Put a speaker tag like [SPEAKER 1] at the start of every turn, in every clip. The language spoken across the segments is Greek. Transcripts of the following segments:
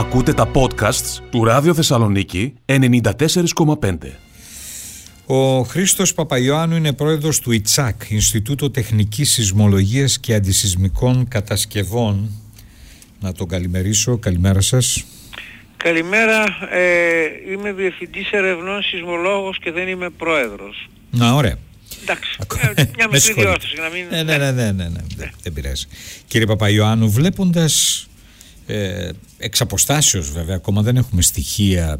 [SPEAKER 1] Ακούτε τα podcasts του Ράδιο Θεσσαλονίκη 94,5.
[SPEAKER 2] Ο Χρήστος Παπαϊωάννου είναι πρόεδρος του ΙΤΣΑΚ, Ινστιτούτο Τεχνικής Σεισμολογίας και Αντισυσμικών Κατασκευών. Να τον καλημερίσω. Καλημέρα σας.
[SPEAKER 3] Καλημέρα. Ε, είμαι διευθυντής ερευνών σεισμολόγος και δεν είμαι πρόεδρος.
[SPEAKER 2] Να, ωραία.
[SPEAKER 3] Εντάξει,
[SPEAKER 2] Ακού-
[SPEAKER 3] ε, μια
[SPEAKER 2] Με
[SPEAKER 3] μικρή
[SPEAKER 2] συγχωρείτε.
[SPEAKER 3] διόρθωση για να μην...
[SPEAKER 2] Ναι, ναι, ναι, ναι, ναι, ναι, δεν- δεν πειράζει. Κύριε Παπαϊωάννου, βλέποντας ε, εξ αποστάσεως βέβαια, ακόμα δεν έχουμε στοιχεία,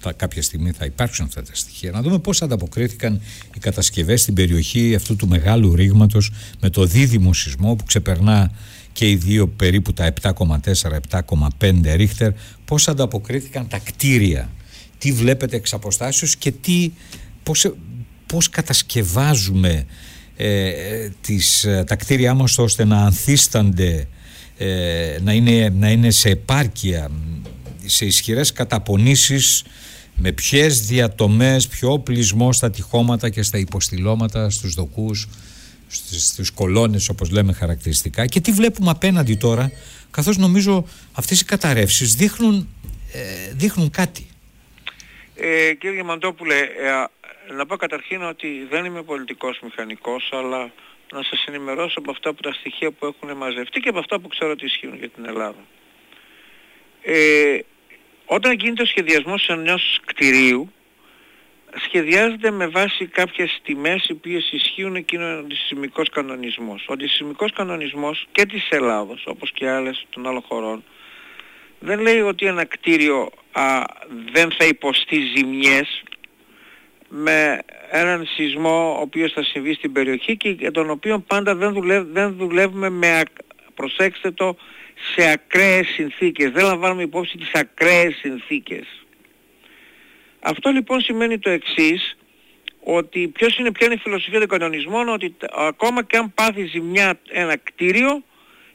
[SPEAKER 2] θα, κάποια στιγμή θα υπάρξουν αυτά τα στοιχεία, να δούμε πώς ανταποκρίθηκαν οι κατασκευές στην περιοχή αυτού του μεγάλου ρήγματος με το δίδυμο σεισμό που ξεπερνά και οι δύο περίπου τα 7,4-7,5 ρίχτερ, πώς ανταποκρίθηκαν τα κτίρια, τι βλέπετε εξ αποστάσεως και τι, πώς, πώς κατασκευάζουμε ε, ε, τις, ε, τα κτίρια μας ώστε να ανθίστανται ε, να, είναι, να είναι σε επάρκεια σε ισχυρές καταπονήσεις με ποιες διατομές, ποιο πλεισμό στα τυχώματα και στα υποστηλώματα, στους δοκούς, στις, στους κολόνες όπως λέμε χαρακτηριστικά και τι βλέπουμε απέναντι τώρα καθώς νομίζω αυτές οι καταρρεύσεις δείχνουν, ε, δείχνουν κάτι.
[SPEAKER 3] Ε, κύριε Μαντόπουλε, ε, να πω καταρχήν ότι δεν είμαι πολιτικός μηχανικός, αλλά να σας ενημερώσω από αυτά που τα στοιχεία που έχουν μαζευτεί και από αυτά που ξέρω ότι ισχύουν για την Ελλάδα. Ε, όταν γίνεται ο σχεδιασμός ενός κτηρίου, σχεδιάζεται με βάση κάποιες τιμές οι οποίες ισχύουν και είναι ο αντισυσμικός κανονισμός. Ο αντισυσμικός κανονισμός και της Ελλάδος, όπως και άλλες των άλλων χωρών, δεν λέει ότι ένα κτίριο α, δεν θα υποστεί ζημιές με έναν σεισμό ο οποίος θα συμβεί στην περιοχή και για τον οποίο πάντα δεν, δουλεύ- δεν δουλεύουμε με, ακ- προσέξτε το, σε ακραίες συνθήκες. Δεν λαμβάνουμε υπόψη τις ακραίες συνθήκες. Αυτό λοιπόν σημαίνει το εξής, ότι ποιος είναι, ποια είναι η φιλοσοφία των κανονισμών, ότι τα- ακόμα και αν πάθει ζημιά ένα κτίριο,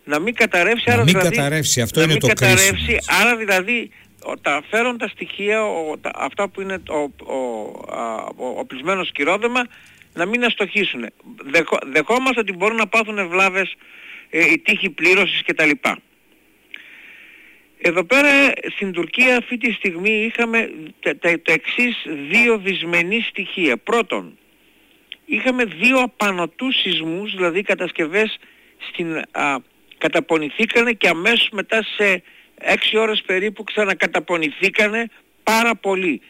[SPEAKER 3] να μην καταρρεύσει,
[SPEAKER 2] Να
[SPEAKER 3] άρα
[SPEAKER 2] μην
[SPEAKER 3] δηλαδή,
[SPEAKER 2] καταρρεύσει, αυτό
[SPEAKER 3] να
[SPEAKER 2] είναι
[SPEAKER 3] μην
[SPEAKER 2] το κρίσιμο.
[SPEAKER 3] καταρρεύσει, άρα δηλαδή ο- τα φέροντα στοιχεία, ο, τα, αυτά που είναι το, ο, α, ο, οπλισμένο σκυρόδεμα, να μην αστοχήσουν. Δεχό, δεχόμαστε ότι μπορούν να πάθουν βλάβες ε, η τύχη πλήρωσης κτλ. Εδώ πέρα στην Τουρκία αυτή τη στιγμή είχαμε τα, τα, τα εξής δύο δυσμενή στοιχεία. Πρώτον, είχαμε δύο απανοτούς σεισμούς, δηλαδή κατασκευές στην, α, καταπονηθήκανε και αμέσως μετά σε 6 ώρες περίπου ξανακαταπονηθήκανε πάρα πολύ.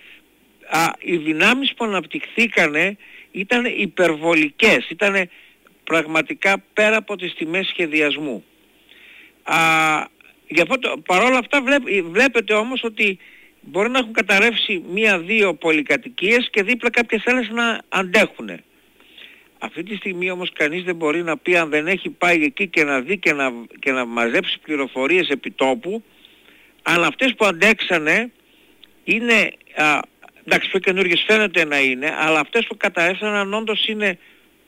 [SPEAKER 3] Α, οι δυνάμεις που αναπτυχθήκανε ήταν υπερβολικές, ήταν πραγματικά πέρα από τις τιμές σχεδιασμού. Α, γι' αυτό το, παρόλα αυτά βλέπ- βλέπετε όμως ότι μπορεί να έχουν καταρρεύσει μία-δύο πολυκατοικίες και δίπλα κάποιες άλλες να αντέχουν. Αυτή τη στιγμή όμως κανείς δεν μπορεί να πει αν δεν έχει πάει εκεί και να δει και να, και να μαζέψει πληροφορίες επί τόπου αν αυτές που αντέξανε είναι, α, εντάξει πιο καινούργιες φαίνεται να είναι, αλλά αυτές που καταρρεύσαν αν όντως είναι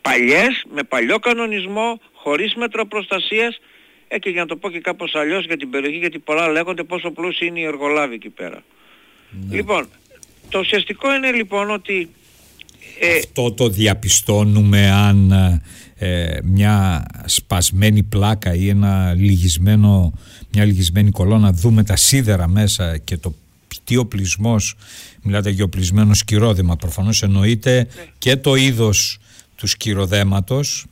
[SPEAKER 3] παλιές, με παλιό κανονισμό, χωρίς μέτρο προστασίας ε, και για να το πω και κάπως αλλιώς για την περιοχή, γιατί πολλά λέγονται πόσο πλούσιοι είναι οι εργολάβοι εκεί πέρα. Λοιπόν, το ουσιαστικό είναι λοιπόν ότι ε,
[SPEAKER 2] Αυτό το διαπιστώνουμε αν ε, μια σπασμένη πλάκα ή ένα λυγισμένο, μια λυγισμένη κολόνα δούμε τα σίδερα μέσα και το τι οπλισμός, μιλάτε για οπλισμένο σκυρόδεμα, προφανώς εννοείται και το είδος του σκυροδέματος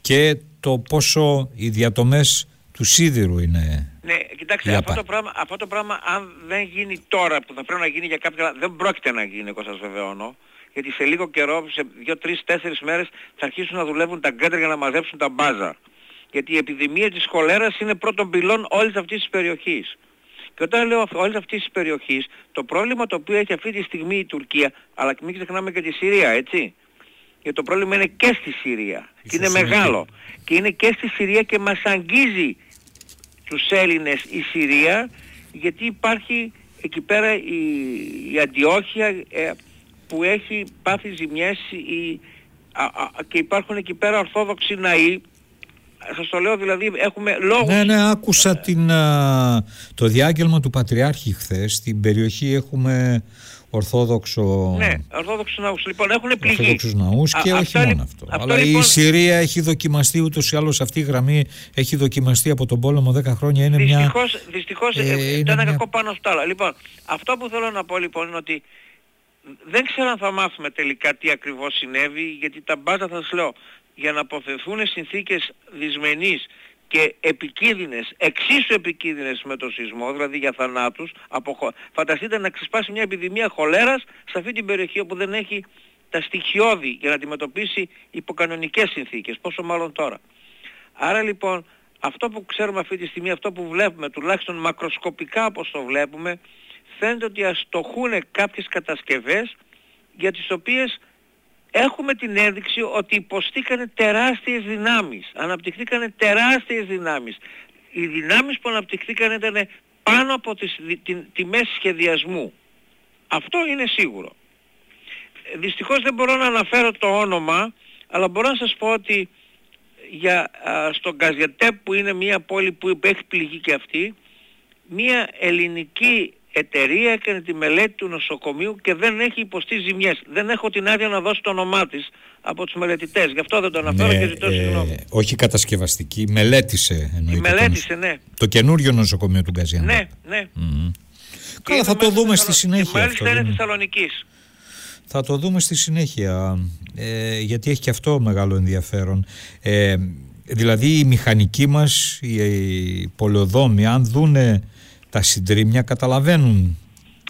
[SPEAKER 2] και το πόσο οι διατομές του σίδηρου είναι
[SPEAKER 3] Ναι, κοιτάξτε,
[SPEAKER 2] Για
[SPEAKER 3] αυτό
[SPEAKER 2] πά-
[SPEAKER 3] το, πράγμα, αυτό το πράγμα αν δεν γίνει τώρα που θα πρέπει να γίνει για κάποια... δεν πρόκειται να γίνει, εγώ σας βεβαιώνω. Γιατί σε λίγο καιρό, σε 2, 3, 4 μέρες θα αρχίσουν να δουλεύουν τα γκέντρα για να μαζέψουν τα μπάζα. Γιατί η επιδημία της χολέρας είναι πρώτον πυλών όλης αυτής της περιοχής. Και όταν λέω αυ- όλης αυτής της περιοχής, το πρόβλημα το οποίο έχει αυτή τη στιγμή η Τουρκία, αλλά και μην ξεχνάμε και τη Συρία, έτσι. Γιατί το πρόβλημα είναι και στη Συρία. Και είναι
[SPEAKER 2] Ίσως είναι
[SPEAKER 3] μεγάλο. Και είναι και στη Συρία και μας αγγίζει τους Έλληνες η Συρία γιατί υπάρχει εκεί πέρα η, η Αντιόχεια ε, που έχει πάθει ζημιές η, α- α- και υπάρχουν εκεί πέρα ορθόδοξοι ναοί σας το λέω δηλαδή έχουμε λόγους.
[SPEAKER 2] Ναι, ναι, άκουσα την, το διάγγελμα του Πατριάρχη χθες. Στην περιοχή έχουμε Ορθόδοξο...
[SPEAKER 3] Ναι, Ορθόδοξους ναούς. Λοιπόν, έχουν πληγεί.
[SPEAKER 2] Ορθόδοξους ναούς και Α, όχι μόνο αυτό. Αλλά λοιπόν... η Συρία έχει δοκιμαστεί ούτως ή άλλως αυτή η γραμμή έχει δοκιμαστεί από τον πόλεμο 10 χρόνια. Είναι
[SPEAKER 3] δυστυχώς,
[SPEAKER 2] μια...
[SPEAKER 3] Δυστυχώς ε, ήταν μια... κακό πάνω στο άλλο. Λοιπόν, αυτό που θέλω να πω λοιπόν είναι ότι δεν ξέρω αν θα μάθουμε τελικά τι ακριβώς συνέβη γιατί τα μπάζα θα σας λέω για να αποθεθούν συνθήκες δυσμενείς και επικίνδυνες, εξίσου επικίνδυνες με το σεισμό, δηλαδή για θανάτους, από... φανταστείτε να ξεσπάσει μια επιδημία χολέρας σε αυτή την περιοχή όπου δεν έχει τα στοιχειώδη για να αντιμετωπίσει υποκανονικές συνθήκες, πόσο μάλλον τώρα. Άρα λοιπόν αυτό που ξέρουμε αυτή τη στιγμή, αυτό που βλέπουμε, τουλάχιστον μακροσκοπικά όπως το βλέπουμε, φαίνεται ότι αστοχούν κάποιες κατασκευές για τις οποίες έχουμε την ένδειξη ότι υποστήκανε τεράστιες δυνάμεις. Αναπτυχθήκανε τεράστιες δυνάμεις. Οι δυνάμεις που αναπτυχθήκαν ήταν πάνω από τις τιμές σχεδιασμού. Αυτό είναι σίγουρο. Δυστυχώς δεν μπορώ να αναφέρω το όνομα, αλλά μπορώ να σας πω ότι για, α, στον Καζιατέπ που είναι μια πόλη που έχει πληγεί και αυτή, μια ελληνική εταιρεία έκανε τη μελέτη του νοσοκομείου και δεν έχει υποστεί ζημιές. Δεν έχω την άδεια να δώσω το όνομά της από τους μελετητές. Γι' αυτό δεν το αναφέρω ναι, και ζητώ συγγνώμη. Ε,
[SPEAKER 2] όχι κατασκευαστική, μελέτησε εννοείται.
[SPEAKER 3] Μελέτησε, το, ναι.
[SPEAKER 2] Το καινούριο νοσοκομείο του Γκαζιάννη.
[SPEAKER 3] Ναι, ναι. Mm-hmm.
[SPEAKER 2] Καλά, θα το δούμε στη συνέχεια. Και
[SPEAKER 3] μάλιστα είναι Θεσσαλονικής.
[SPEAKER 2] Θα το δούμε στη συνέχεια, ε, γιατί έχει και αυτό μεγάλο ενδιαφέρον. Ε, δηλαδή οι μηχανικοί μας, οι, οι πολεοδόμοι, αν δούνε τα συντρίμια καταλαβαίνουν.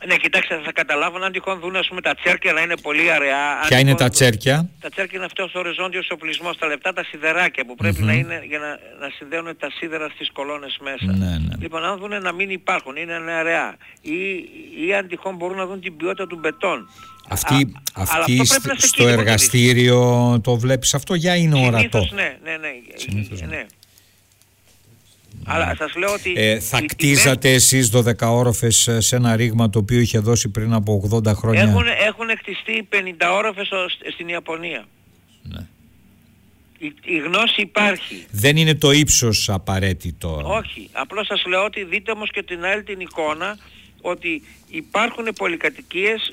[SPEAKER 3] Ναι, κοιτάξτε, θα καταλάβουν αν τυχόν δουν ας πούμε, τα τσέρκια να είναι πολύ αραιά.
[SPEAKER 2] Ποια είναι τα τσέρκια;
[SPEAKER 3] Τα τσέρκια είναι αυτός ο οριζόντιος οπλισμός, τα λεπτά τα σιδεράκια που πρεπει να είναι για να, να συνδέουν τα σίδερα στις κολόνες μέσα.
[SPEAKER 2] Ναι, ναι.
[SPEAKER 3] Λοιπόν, αν δουν να μην υπάρχουν, είναι αραιά ή, ή αν τυχόν μπορούν να δουν την ποιότητα του μπετών.
[SPEAKER 2] Αυτή, αυτή στο εργαστήριο το βλέπεις αυτό για είναι ορατό.
[SPEAKER 3] ναι, ναι, ναι. Συνήθως, ναι. ναι. Αλλά σας λέω ότι...
[SPEAKER 2] Ε, θα κτίζατε τιμές... εσείς 12 όροφες σε ένα ρήγμα το οποίο είχε δώσει πριν από 80 χρόνια;
[SPEAKER 3] Έχουν, έχουν χτιστεί 50 όροφες στην Ιαπωνία.
[SPEAKER 2] Ναι.
[SPEAKER 3] Η, η, γνώση υπάρχει.
[SPEAKER 2] Δεν είναι το ύψος απαραίτητο.
[SPEAKER 3] Όχι. Απλώς σας λέω ότι δείτε όμως και την άλλη την εικόνα ότι υπάρχουν πολυκατοικίες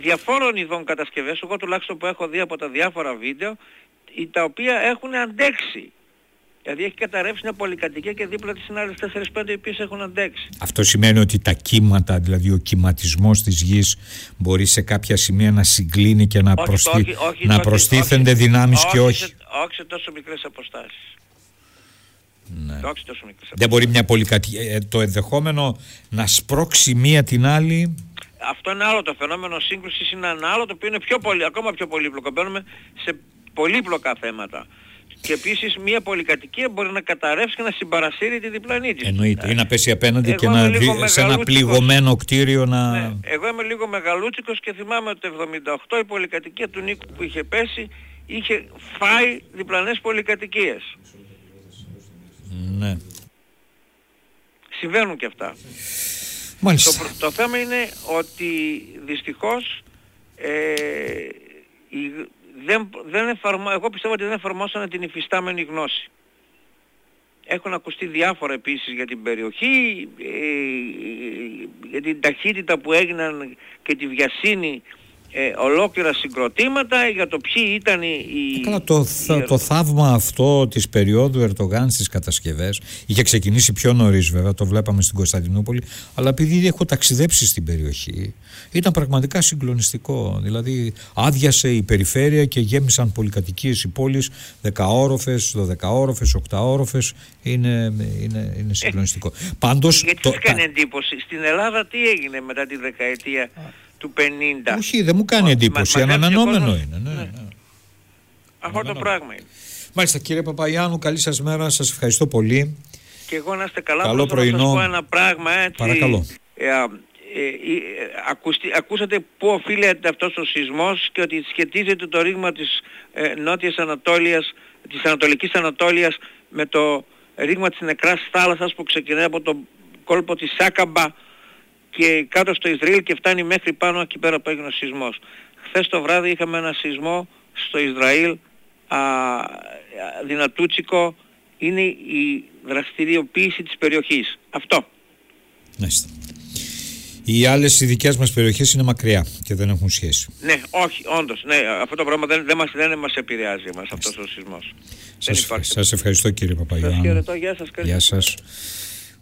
[SPEAKER 3] διαφόρων ειδών κατασκευές, εγώ τουλάχιστον που έχω δει από τα διάφορα βίντεο, τα οποία έχουν αντέξει. Δηλαδή έχει καταρρεύσει μια πολυκατοικία και δίπλα της είναι άλλες 4-5 οι οποίες έχουν αντέξει.
[SPEAKER 2] Αυτό σημαίνει ότι τα κύματα, δηλαδή ο κυματισμός της γης μπορεί σε κάποια σημεία να συγκλίνει και να, προσθή... να προστίθενται δυνάμεις και όχι.
[SPEAKER 3] Σε, όχι σε τόσο μικρές αποστάσεις.
[SPEAKER 2] Ναι. Όχι τόσο μικρές Δεν μπορεί μια πολυκατοικία, ε, το ενδεχόμενο να σπρώξει μία την άλλη
[SPEAKER 3] αυτό είναι άλλο το φαινόμενο σύγκρουσης είναι ένα άλλο το οποίο είναι πιο πολύ, ακόμα πιο πολύπλοκο. Μπαίνουμε σε πολύπλοκα θέματα. Και επίσης μια πολυκατοικία μπορεί να καταρρεύσει και να συμπαρασύρει τη διπλανή της.
[SPEAKER 2] Εννοείται. Ή να πέσει απέναντι και να δει σε ένα πληγωμένο κτίριο να... Ναι.
[SPEAKER 3] Εγώ είμαι λίγο μεγαλούτσικος και θυμάμαι ότι το 78 η πολυκατοικία του Νίκου που είχε πέσει είχε φάει διπλανές πολυκατοικίες.
[SPEAKER 2] Ναι.
[SPEAKER 3] Συμβαίνουν και αυτά.
[SPEAKER 2] Μάλιστα.
[SPEAKER 3] Το, το θέμα είναι ότι δυστυχώς ε, η, δεν, δεν εφαρμο... εγώ πιστεύω ότι δεν εφαρμόσανε την υφιστάμενη γνώση. Έχουν ακουστεί διάφορα επίσης για την περιοχή, ε, για την ταχύτητα που έγιναν και τη βιασύνη ε, ολόκληρα συγκροτήματα για το ποιοι ήταν οι...
[SPEAKER 2] Καλά, το, το θαύμα αυτό της περίοδου Ερτογάν στις κατασκευές είχε ξεκινήσει πιο νωρίς βέβαια, το βλέπαμε στην Κωνσταντινούπολη, αλλά επειδή έχω ταξιδέψει στην περιοχή, ήταν πραγματικά συγκλονιστικό. Δηλαδή άδειασε η περιφέρεια και γέμισαν πολυκατοικίες οι πόλεις, 10 όροφες, 12 όροφες, 8 όροφες, είναι, είναι, είναι συγκλονιστικό. Ε,
[SPEAKER 3] Πάντως, γιατί το, κάνει εντύπωση, στην Ελλάδα τι έγινε μετά τη δεκαετία; Του 50.
[SPEAKER 2] Όχι, δεν μου κάνει εντύπωση. Αναμενόμενο είναι. Ναι, ναι. ναι.
[SPEAKER 3] Αυτό το πράγμα είναι.
[SPEAKER 2] Μάλιστα κύριε Παπαγιάννου, καλή σας μέρα. Σας ευχαριστώ πολύ.
[SPEAKER 3] Και εγώ να είστε καλά.
[SPEAKER 2] Καλό πρωινό. Να σας
[SPEAKER 3] πω ένα πράγμα έτσι.
[SPEAKER 2] Παρακαλώ.
[SPEAKER 3] Ε, ε, ε, ακούσατε πού οφείλεται αυτός ο σεισμός και ότι σχετίζεται το ρήγμα της ε, Νότιας Ανατόλιας, της Ανατολικής Ανατόλιας με το ρήγμα της νεκράς θάλασσας που ξεκινάει από τον κόλπο της Σάκαμπα και κάτω στο Ισραήλ και φτάνει μέχρι πάνω εκεί πέρα που έγινε ο σεισμός. Χθες το βράδυ είχαμε ένα σεισμό στο Ισραήλ α, δυνατούτσικο είναι η δραστηριοποίηση της περιοχής. Αυτό.
[SPEAKER 2] Μάλιστα. Οι άλλες οι δικές μας περιοχές είναι μακριά και δεν έχουν σχέση.
[SPEAKER 3] Ναι, όχι, όντως. Ναι, αυτό το πράγμα δεν, δεν, μας, δεν μας επηρεάζει μας αυτός ο σεισμός.
[SPEAKER 2] Σας, ευχαριστώ κύριε Παπαγιάννη.
[SPEAKER 3] Σας χαιρετώ, γεια σας.
[SPEAKER 2] Γεια σας.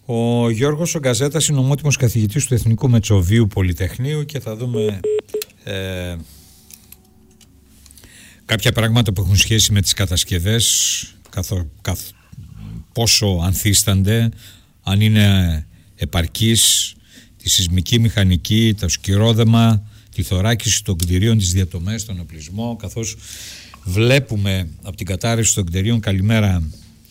[SPEAKER 2] Ο Γιώργος ο Γκαζέτας είναι ομότιμος καθηγητής του Εθνικού Μετσοβίου Πολυτεχνείου και θα δούμε ε, κάποια πράγματα που έχουν σχέση με τις κατασκευές καθο, καθ, πόσο ανθίστανται αν είναι επαρκής τη σεισμική μηχανική, το σκυρόδεμα, τη θωράκιση των κτηρίων, τις διατομές, τον οπλισμό, καθώς βλέπουμε από την κατάρρευση των κτηρίων, καλημέρα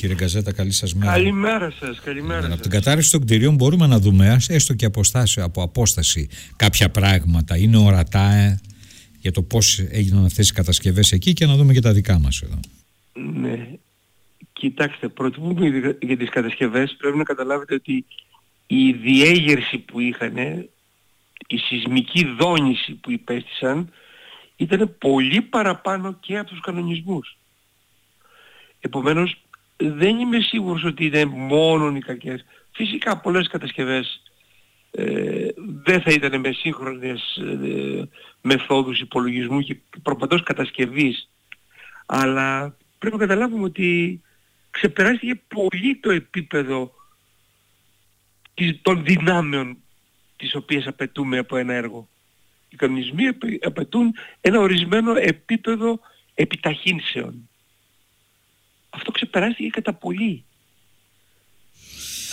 [SPEAKER 2] κύριε Γκαζέτα, καλή σας μέρα.
[SPEAKER 4] Καλημέρα σας, καλημέρα σας.
[SPEAKER 2] Από την κατάρρευση των κτηρίων μπορούμε να δούμε, έστω και αποστάση, από απόσταση, κάποια πράγματα. Είναι ορατά ε, για το πώς έγιναν αυτές οι κατασκευές εκεί και να δούμε και τα δικά μας εδώ.
[SPEAKER 4] Ναι. Κοιτάξτε, πρώτα πούμε για τις κατασκευές πρέπει να καταλάβετε ότι η διέγερση που είχαν, η σεισμική δόνηση που υπέστησαν ήταν πολύ παραπάνω και από τους κανονισμούς. Επομένως δεν είμαι σίγουρος ότι είναι μόνο οι κακές. Φυσικά πολλές κατασκευές ε, δεν θα ήταν με σύγχρονες ε, μεθόδους υπολογισμού και προπαντός κατασκευής. Αλλά πρέπει να καταλάβουμε ότι ξεπεράστηκε πολύ το επίπεδο των δυνάμεων τις οποίες απαιτούμε από ένα έργο. Οι κανονισμοί απαιτούν ένα ορισμένο επίπεδο επιταχύνσεων. Αυτό ξεπεράστηκε κατά πολύ.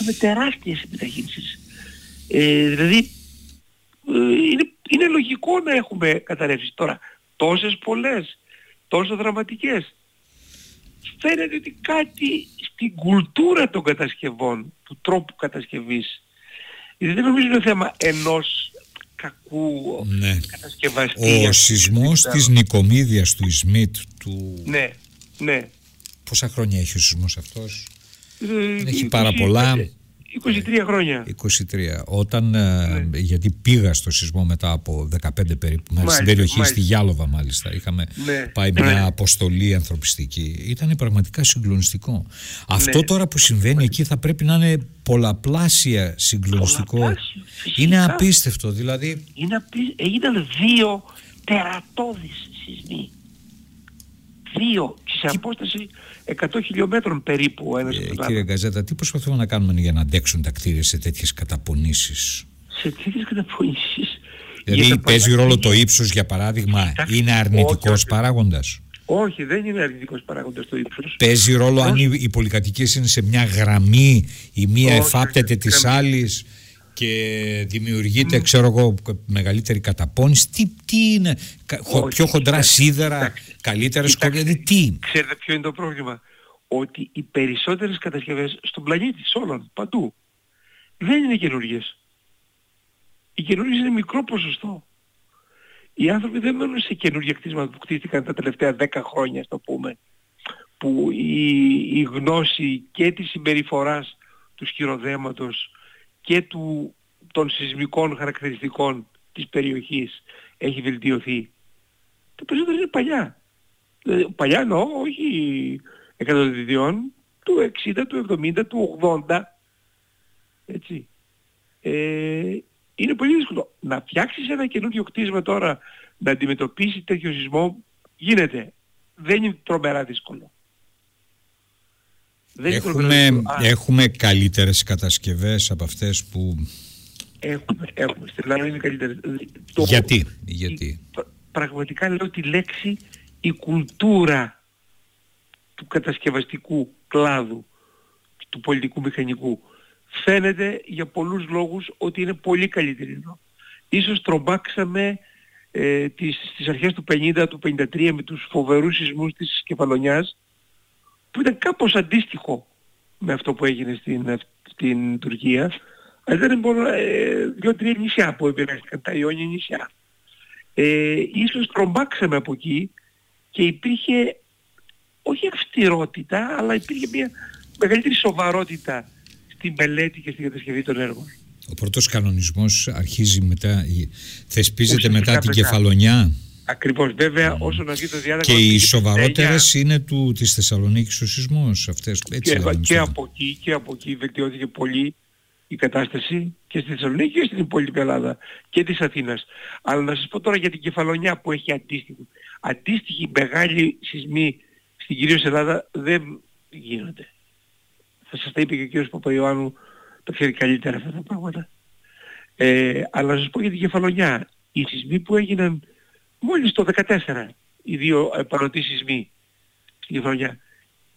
[SPEAKER 4] Με τεράστιες επιταχύνσεις. Ε, δηλαδή ε, είναι, είναι λογικό να έχουμε καταρρεύσεις τώρα τόσες πολλές, τόσο δραματικές. Φαίνεται ότι κάτι στην κουλτούρα των κατασκευών, του τρόπου κατασκευής, γιατί δεν νομίζω είναι θέμα ενός κακού ναι. κατασκευαστή.
[SPEAKER 2] Ο σεισμός της Νικομίδιας του Ισμίτ του...
[SPEAKER 4] Ναι, ναι.
[SPEAKER 2] Πόσα χρόνια έχει ο σεισμός αυτός; Ε, έχει πάρα πολλά.
[SPEAKER 4] 23 χρόνια.
[SPEAKER 2] 23. Όταν, ε, ναι. γιατί πήγα στο σεισμό μετά από 15 περίπου μέρες στην περιοχή, στη Γιάλοβα μάλιστα, είχαμε ναι. πάει μια ναι. αποστολή ανθρωπιστική. Ήταν πραγματικά συγκλονιστικό. Αυτό τώρα που συμβαίνει εκεί θα πρέπει να είναι πολλαπλάσια συγκλονιστικό. είναι απίστευτο δηλαδή.
[SPEAKER 4] Είναι απί... Έγιναν δύο τερατώδεις σεισμοί. Δύο. Σε απόσταση 100 χιλιόμετρων περίπου ο ένας
[SPEAKER 2] ε, Κύριε Γκαζέτα, τι προσπαθούμε να κάνουμε για να αντέξουν τα κτίρια σε τέτοιες καταπονήσεις;
[SPEAKER 4] Σε τέτοιες καταπονήσεις;
[SPEAKER 2] Δηλαδή παίζει ρόλο το ύψος για παράδειγμα, είναι αρνητικός παράγοντας;
[SPEAKER 4] Όχι, δεν είναι αρνητικός παράγοντας το ύψος.
[SPEAKER 2] Παίζει ρόλο αν οι, οι πολυκατοικίες είναι σε μια γραμμή, η μία εφάπτεται της άλλης; Και δημιουργείται, ξέρω εγώ, μεγαλύτερη καταπώνηση. Τι, τι είναι, Όχι, πιο χοντρά σίδερα, καλύτερες δηλαδή τι;
[SPEAKER 4] Ξέρετε ποιο είναι το πρόβλημα; Ότι οι περισσότερες κατασκευές στον πλανήτη, σε όλων, παντού, δεν είναι καινούργιες. Οι καινούργιες είναι μικρό ποσοστό. Οι άνθρωποι δεν μένουν σε καινούργια κτίσματα που κτίστηκαν τα τελευταία 10 χρόνια, το πούμε, που η, η γνώση και της συμπεριφοράς του σκυροδέματος και του, των σεισμικών χαρακτηριστικών της περιοχής έχει βελτιωθεί. Τα περισσότερα είναι παλιά. Δηλαδή, παλιά εννοώ, όχι εκατοδιδίων, του 60, του 70, του 80. Έτσι. Ε, είναι πολύ δύσκολο. Να φτιάξεις ένα καινούργιο κτίσμα τώρα να αντιμετωπίσει τέτοιο σεισμό γίνεται. Δεν είναι τρομερά δύσκολο.
[SPEAKER 2] Δεν έχουμε, έχουμε καλύτερες κατασκευές από αυτές που...
[SPEAKER 4] Έχουμε, έχουμε. Στην Ελλάδα είναι καλύτερες.
[SPEAKER 2] Γιατί, γιατί;
[SPEAKER 4] Πραγματικά λέω τη λέξη η κουλτούρα του κατασκευαστικού κλάδου, του πολιτικού μηχανικού. Φαίνεται για πολλούς λόγους ότι είναι πολύ καλύτερη εδώ. Ίσως τρομπάξαμε ε, τις, στις αρχές του 50, του 53 με τους φοβερούς σεισμούς της Κεφαλονιάς που ήταν κάπως αντίστοιχο με αυτό που έγινε στην, στην Τουρκία αλλά ήταν μόνο ε, δύο-τρία νησιά που επηρεάστηκαν, τα Ιόνια νησιά. Ε, ίσως τρομπάξαμε από εκεί και υπήρχε όχι αυστηρότητα αλλά υπήρχε μια μεγαλύτερη σοβαρότητα στην μελέτη και στην κατασκευή των έργων.
[SPEAKER 2] Ο πρώτος κανονισμός αρχίζει μετά, θεσπίζεται μετά την κεφαλονιά;
[SPEAKER 4] Ακριβώς. Βέβαια όσον αφορά το διάταγμα...
[SPEAKER 2] Και οι σοβαρότερες είναι του, της Θεσσαλονίκης ο σεισμός αυτές. Έτσι
[SPEAKER 4] και,
[SPEAKER 2] λέγαμε
[SPEAKER 4] και
[SPEAKER 2] στο-
[SPEAKER 4] από εκεί και από εκεί βελτιώθηκε πολύ η κατάσταση και στη Θεσσαλονίκη και στην υπόλοιπη Ελλάδα και της Αθήνας. Αλλά να σας πω τώρα για την κεφαλονιά που έχει αντίστοιχη. Αντίστοιχη μεγάλη σεισμή στην κυρίως Ελλάδα δεν γίνονται. Θα σας τα είπε και ο κύριος Παπαϊωάννου, το ξέρει καλύτερα αυτά τα πράγματα. Ε, αλλά να σας πω για την κεφαλονιά. Οι σεισμοί που έγιναν μόλις το 14, οι δύο επανωτοί σεισμοί στην κεφαλονιά,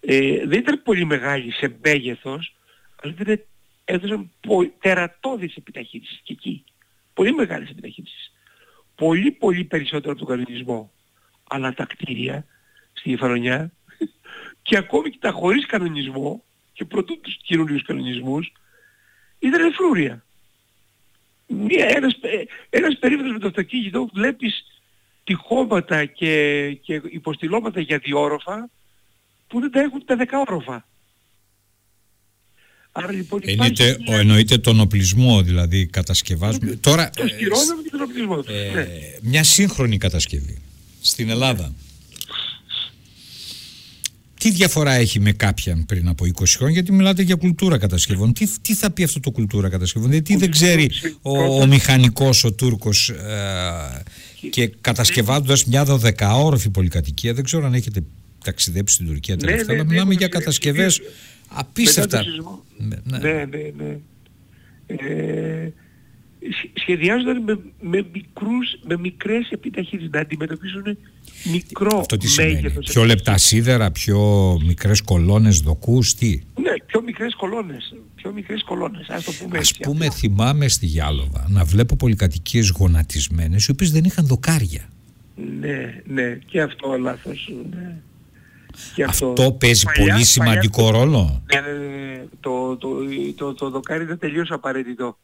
[SPEAKER 4] ε, δεν ήταν πολύ μεγάλοι σε μέγεθος, αλλά ήταν, έδωσαν πο, τερατώδεις επιταχύνσεις και εκεί. Πολύ μεγάλες επιταχύνσεις. Πολύ πολύ περισσότερο από τον κανονισμό. Αλλά τα κτίρια στη Κεφαλονιά και ακόμη και τα χωρίς κανονισμό και προτού τους καινούριους κανονισμούς ήταν φρούρια. Μία, ένας, ε, ένας περίοδος με το αυτοκίνητο βλέπεις τυχώματα και, και υποστηλώματα για διόροφα που δεν τα έχουν τα δεκαόροφα. Άρα λοιπόν
[SPEAKER 2] Εννοείται,
[SPEAKER 4] υπάρχει
[SPEAKER 2] ο,
[SPEAKER 4] μια-
[SPEAKER 2] εννοείται τον οπλισμό, δηλαδή κατασκευάζουμε. Τώρα,
[SPEAKER 4] το
[SPEAKER 2] ε,
[SPEAKER 4] σκυρώναμε και τον οπλισμό του.
[SPEAKER 2] ε,
[SPEAKER 4] ναι.
[SPEAKER 2] μια σύγχρονη κατασκευή στην Ελλάδα. Τι διαφορά έχει με κάποιαν πριν από 20 χρόνια, γιατί μιλάτε για κουλτούρα κατασκευών. Τι, τι θα πει αυτό το κουλτούρα κατασκευών, γιατί δεν ξέρει ο, ο μηχανικός, ο Τούρκος ε, και κατασκευάζοντας μια δωδεκαόροφη πολυκατοικία, δεν ξέρω αν έχετε ταξιδέψει στην Τουρκία
[SPEAKER 4] Ναι,
[SPEAKER 2] τελευταία,
[SPEAKER 4] ναι,
[SPEAKER 2] αλλά
[SPEAKER 4] ναι,
[SPEAKER 2] μιλάμε
[SPEAKER 4] έχω
[SPEAKER 2] για
[SPEAKER 4] ταξιδέψει.
[SPEAKER 2] κατασκευές
[SPEAKER 4] Μετά
[SPEAKER 2] απίστευτα.
[SPEAKER 4] το σεισμό.
[SPEAKER 2] Ναι, ναι.
[SPEAKER 4] Ναι, ναι, ναι. Ε, σχ- σχεδιάζονταν με, με, μικρούς, με μικρές επιταχύνσεις να αντιμετωπίσουν μικρό
[SPEAKER 2] Αυτό τι σημαίνει;
[SPEAKER 4] μέγεθος.
[SPEAKER 2] Πιο λεπτά σίδερα, πιο μικρές κολόνες δοκούς, τι;
[SPEAKER 4] Ναι, πιο μικρές κολόνες. Πιο μικρές κολόνες. Ας το πούμε
[SPEAKER 2] Ας
[SPEAKER 4] έτσι.
[SPEAKER 2] πούμε θυμάμαι στη Γιάλοβα να βλέπω πολυκατοικίες γονατισμένες οι οποίες δεν είχαν δοκάρια.
[SPEAKER 4] Ναι, ναι. Και αυτό λάθος. Ναι. Και
[SPEAKER 2] Αυτό παίζει
[SPEAKER 4] Παλιά-
[SPEAKER 2] πολύ
[SPEAKER 4] παλιά-
[SPEAKER 2] σημαντικό ρόλο.
[SPEAKER 4] Ναι, ναι, ναι, ναι. Το, το, το, το δοκάρι είναι τελείως απαραίτητο.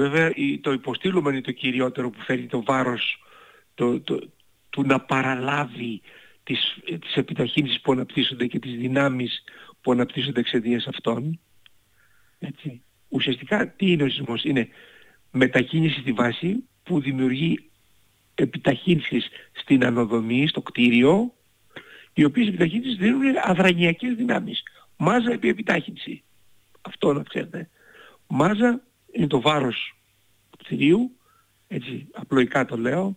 [SPEAKER 4] Βέβαια η- το υποστήλωμα είναι το κυριότερο που φέρει το βάρος το, το, του να παραλάβει τις, τις επιταχύνσεις που αναπτύσσονται και τις δυνάμεις που αναπτύσσονται εξαιτίας αυτών. Έτσι. Ουσιαστικά τι είναι ο σεισμός; Είναι μετακίνηση στη βάση που δημιουργεί επιταχύνσεις στην ανοδομή, στο κτίριο, οι οποίες επιταχύνσεις δίνουν αδρανιακές δυνάμεις. Μάζα επί επιτάχυνση. Αυτό να ξέρετε. Μάζα είναι το βάρος του κτηρίου, έτσι απλοϊκά το λέω,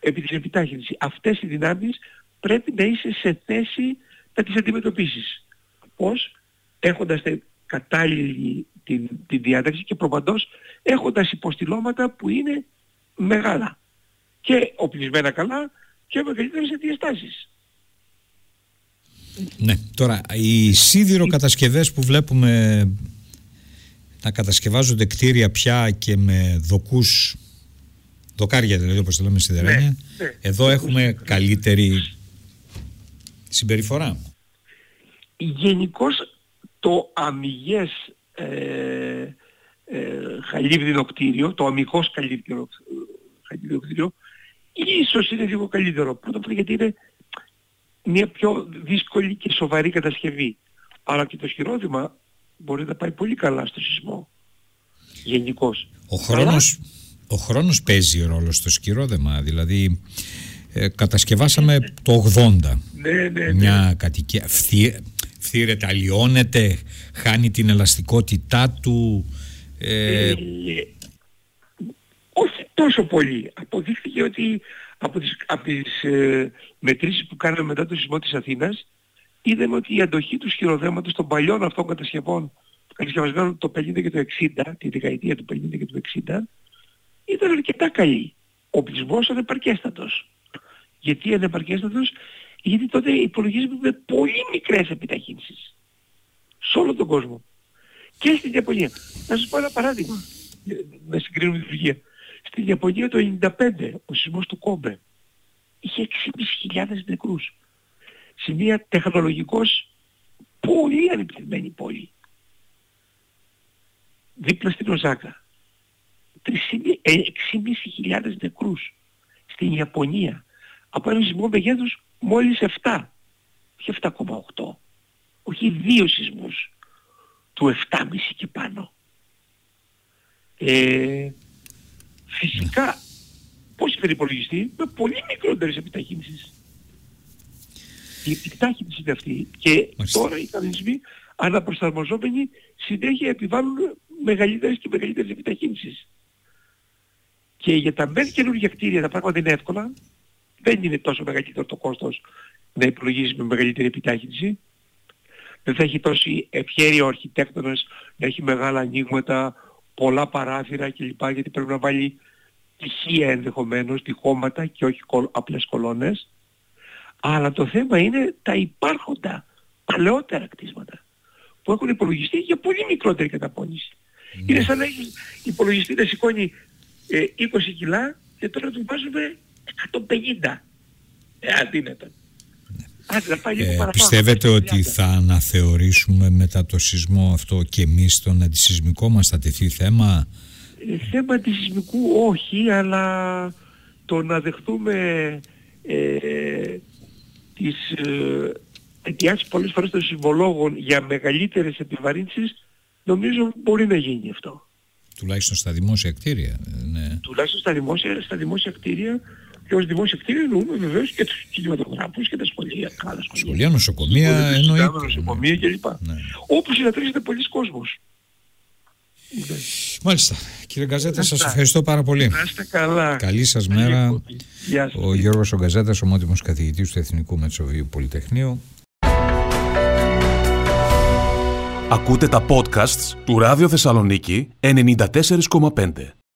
[SPEAKER 4] επί την επιτάχυνσης. Αυτές οι δυνάμεις πρέπει να είσαι σε θέση να τις αντιμετωπίσεις. Πώς; Έχοντας τε- κατάλληλη την, την διάταξη και προπαντός έχοντας υποστηλώματα που είναι μεγάλα και οπλισμένα καλά και μεγαλύτερες διαστάσεις.
[SPEAKER 2] Ναι. Τώρα, οι σίδηρο κατασκευές που βλέπουμε να κατασκευάζονται κτίρια πια και με δοκούς, δοκάρια δηλαδή όπως το λέμε σιδερένια,
[SPEAKER 4] Ναι, ναι.
[SPEAKER 2] εδώ έχουμε καλύτερη συμπεριφορά.
[SPEAKER 4] Γενικώς το αμυγές ε, ε, χαλίβδινο κτίριο, το αμυγός χαλίβδινο, χαλίβδινο κτίριο, ίσως είναι λίγο καλύτερο. Πρώτα απ' όλα γιατί είναι μια πιο δύσκολη και σοβαρή κατασκευή. Αλλά και το χειρόδημα μπορεί να πάει πολύ καλά στο σεισμό. Γενικώς.
[SPEAKER 2] Ο χρόνος, ο χρόνος παίζει ρόλο στο σκυρόδεμα, δηλαδή ε, κατασκευάσαμε το 80
[SPEAKER 4] Ναι, ναι, ναι.
[SPEAKER 2] μια κατοικία, φθή, φθύρεται, αλλοιώνεται, χάνει την ελαστικότητά του, ε,
[SPEAKER 4] Ε, όχι τόσο πολύ. Αποδείχθηκε ότι από τις, από τις ε, μετρήσεις που κάναμε μετά το σεισμό της Αθήνας είδαμε ότι η αντοχή του σχηροδέματος των παλιών αυτών κατασκευών κατασκευασμένων το 50 και το 60, τη δεκαετία του 50 και του 60 ήταν αρκετά καλή. Ο πλεισμός ανεπαρκέστατος. Γιατί ανεπαρκέστατος, γιατί τότε υπολογίζουμε με πολύ μικρές επιταχύνσεις. Σε όλο τον κόσμο. Και στην Ιαπωνία. Να σας πω ένα παράδειγμα. ε, Να συγκρίνουμε τη Τουρκία. Στην Ιαπωνία το 95 ο σεισμός του Κόμπε είχε 6.500 νεκρούς. Σε μια τεχνολογικώς πολύ ανεπτυγμένη πόλη. Δίπλα στην Οζάκα. 6.500 νεκρούς. Στην Ιαπωνία. Από ένα σεισμό μεγέθους μόλις 7. Όχι 7,8. Όχι δύο σεισμούς του 7,5 και πάνω. Ε, φυσικά πώς θα υπολογιστεί με πολύ μικρότερες επιταχύνσεις. Η επιτάχυνση είναι αυτή και
[SPEAKER 2] Μάλιστα.
[SPEAKER 4] τώρα οι κανονισμοί αναπροσαρμοζόμενοι συνέχεια επιβάλλουν μεγαλύτερες και μεγαλύτερες επιταχύνσεις. Και για τα μεν καινούργια κτίρια τα πράγματα είναι εύκολα. Δεν είναι τόσο μεγαλύτερο το κόστος να υπολογίσεις με μεγαλύτερη επιτάχυνση. Δεν θα έχει τόση ευχαίρεια ο αρχιτέκτονας να έχει μεγάλα ανοίγματα, πολλά παράθυρα κλπ. Γιατί πρέπει να βάλει τυχεία ενδεχομένως, τυχώματα και όχι κολ, απλές κολόνες. Αλλά το θέμα είναι τα υπάρχοντα παλαιότερα κτίσματα που έχουν υπολογιστεί για πολύ μικρότερη καταπώνηση. Είναι σαν να έχεις υπολογιστεί να σηκώνει ε, 20 κιλά και τώρα του βάζουμε 150. Ε, αδύνατο. Άντε, να πάει λίγο
[SPEAKER 2] Ε,
[SPEAKER 4] παραπάνω,
[SPEAKER 2] πιστεύετε
[SPEAKER 4] 130.
[SPEAKER 2] ότι θα αναθεωρήσουμε μετά το σεισμό αυτό και εμείς τον αντισυσμικό μας θα τεθεί θέμα;
[SPEAKER 4] Ε, θέμα αντισυσμικού όχι, αλλά το να δεχτούμε ε, τις ε, αιτιάσεις πολλές φορές των συμβολόγων για μεγαλύτερες επιβαρύνσεις, νομίζω μπορεί να γίνει αυτό.
[SPEAKER 2] Τουλάχιστον στα δημόσια κτίρια. ε, Ναι.
[SPEAKER 4] Τουλάχιστον στα δημόσια, στα δημόσια κτίρια και ως δημόσια κτίρια εννοούμε βεβαίως και τους κινηματογράφους και τα σχολεία, καλά σχολεία.
[SPEAKER 2] Σχολεία, νοσοκομεία
[SPEAKER 4] Σχολεία,
[SPEAKER 2] εννοείται.
[SPEAKER 4] νοσοκομεία κλπ.
[SPEAKER 2] Ναι.
[SPEAKER 4] Όπου συναντρίζεται πολλοί κόσμος. Ναι.
[SPEAKER 2] Μάλιστα. Κύριε Γκαζέτα, σας
[SPEAKER 4] Αυτά.
[SPEAKER 2] ευχαριστώ πάρα πολύ.
[SPEAKER 4] Να είστε καλά.
[SPEAKER 2] Καλή σας
[SPEAKER 4] Καλή
[SPEAKER 2] μέρα.
[SPEAKER 4] εκπομπή. Γεια σας.
[SPEAKER 2] Ο Γιώργος Ογκαζέτας, ομότιμος καθηγητής του Εθνικού Μετσοβίου Πολυτεχνείου.
[SPEAKER 1] Ακούτε τα podcasts του Ράδιο Θεσσαλονίκη 94,5.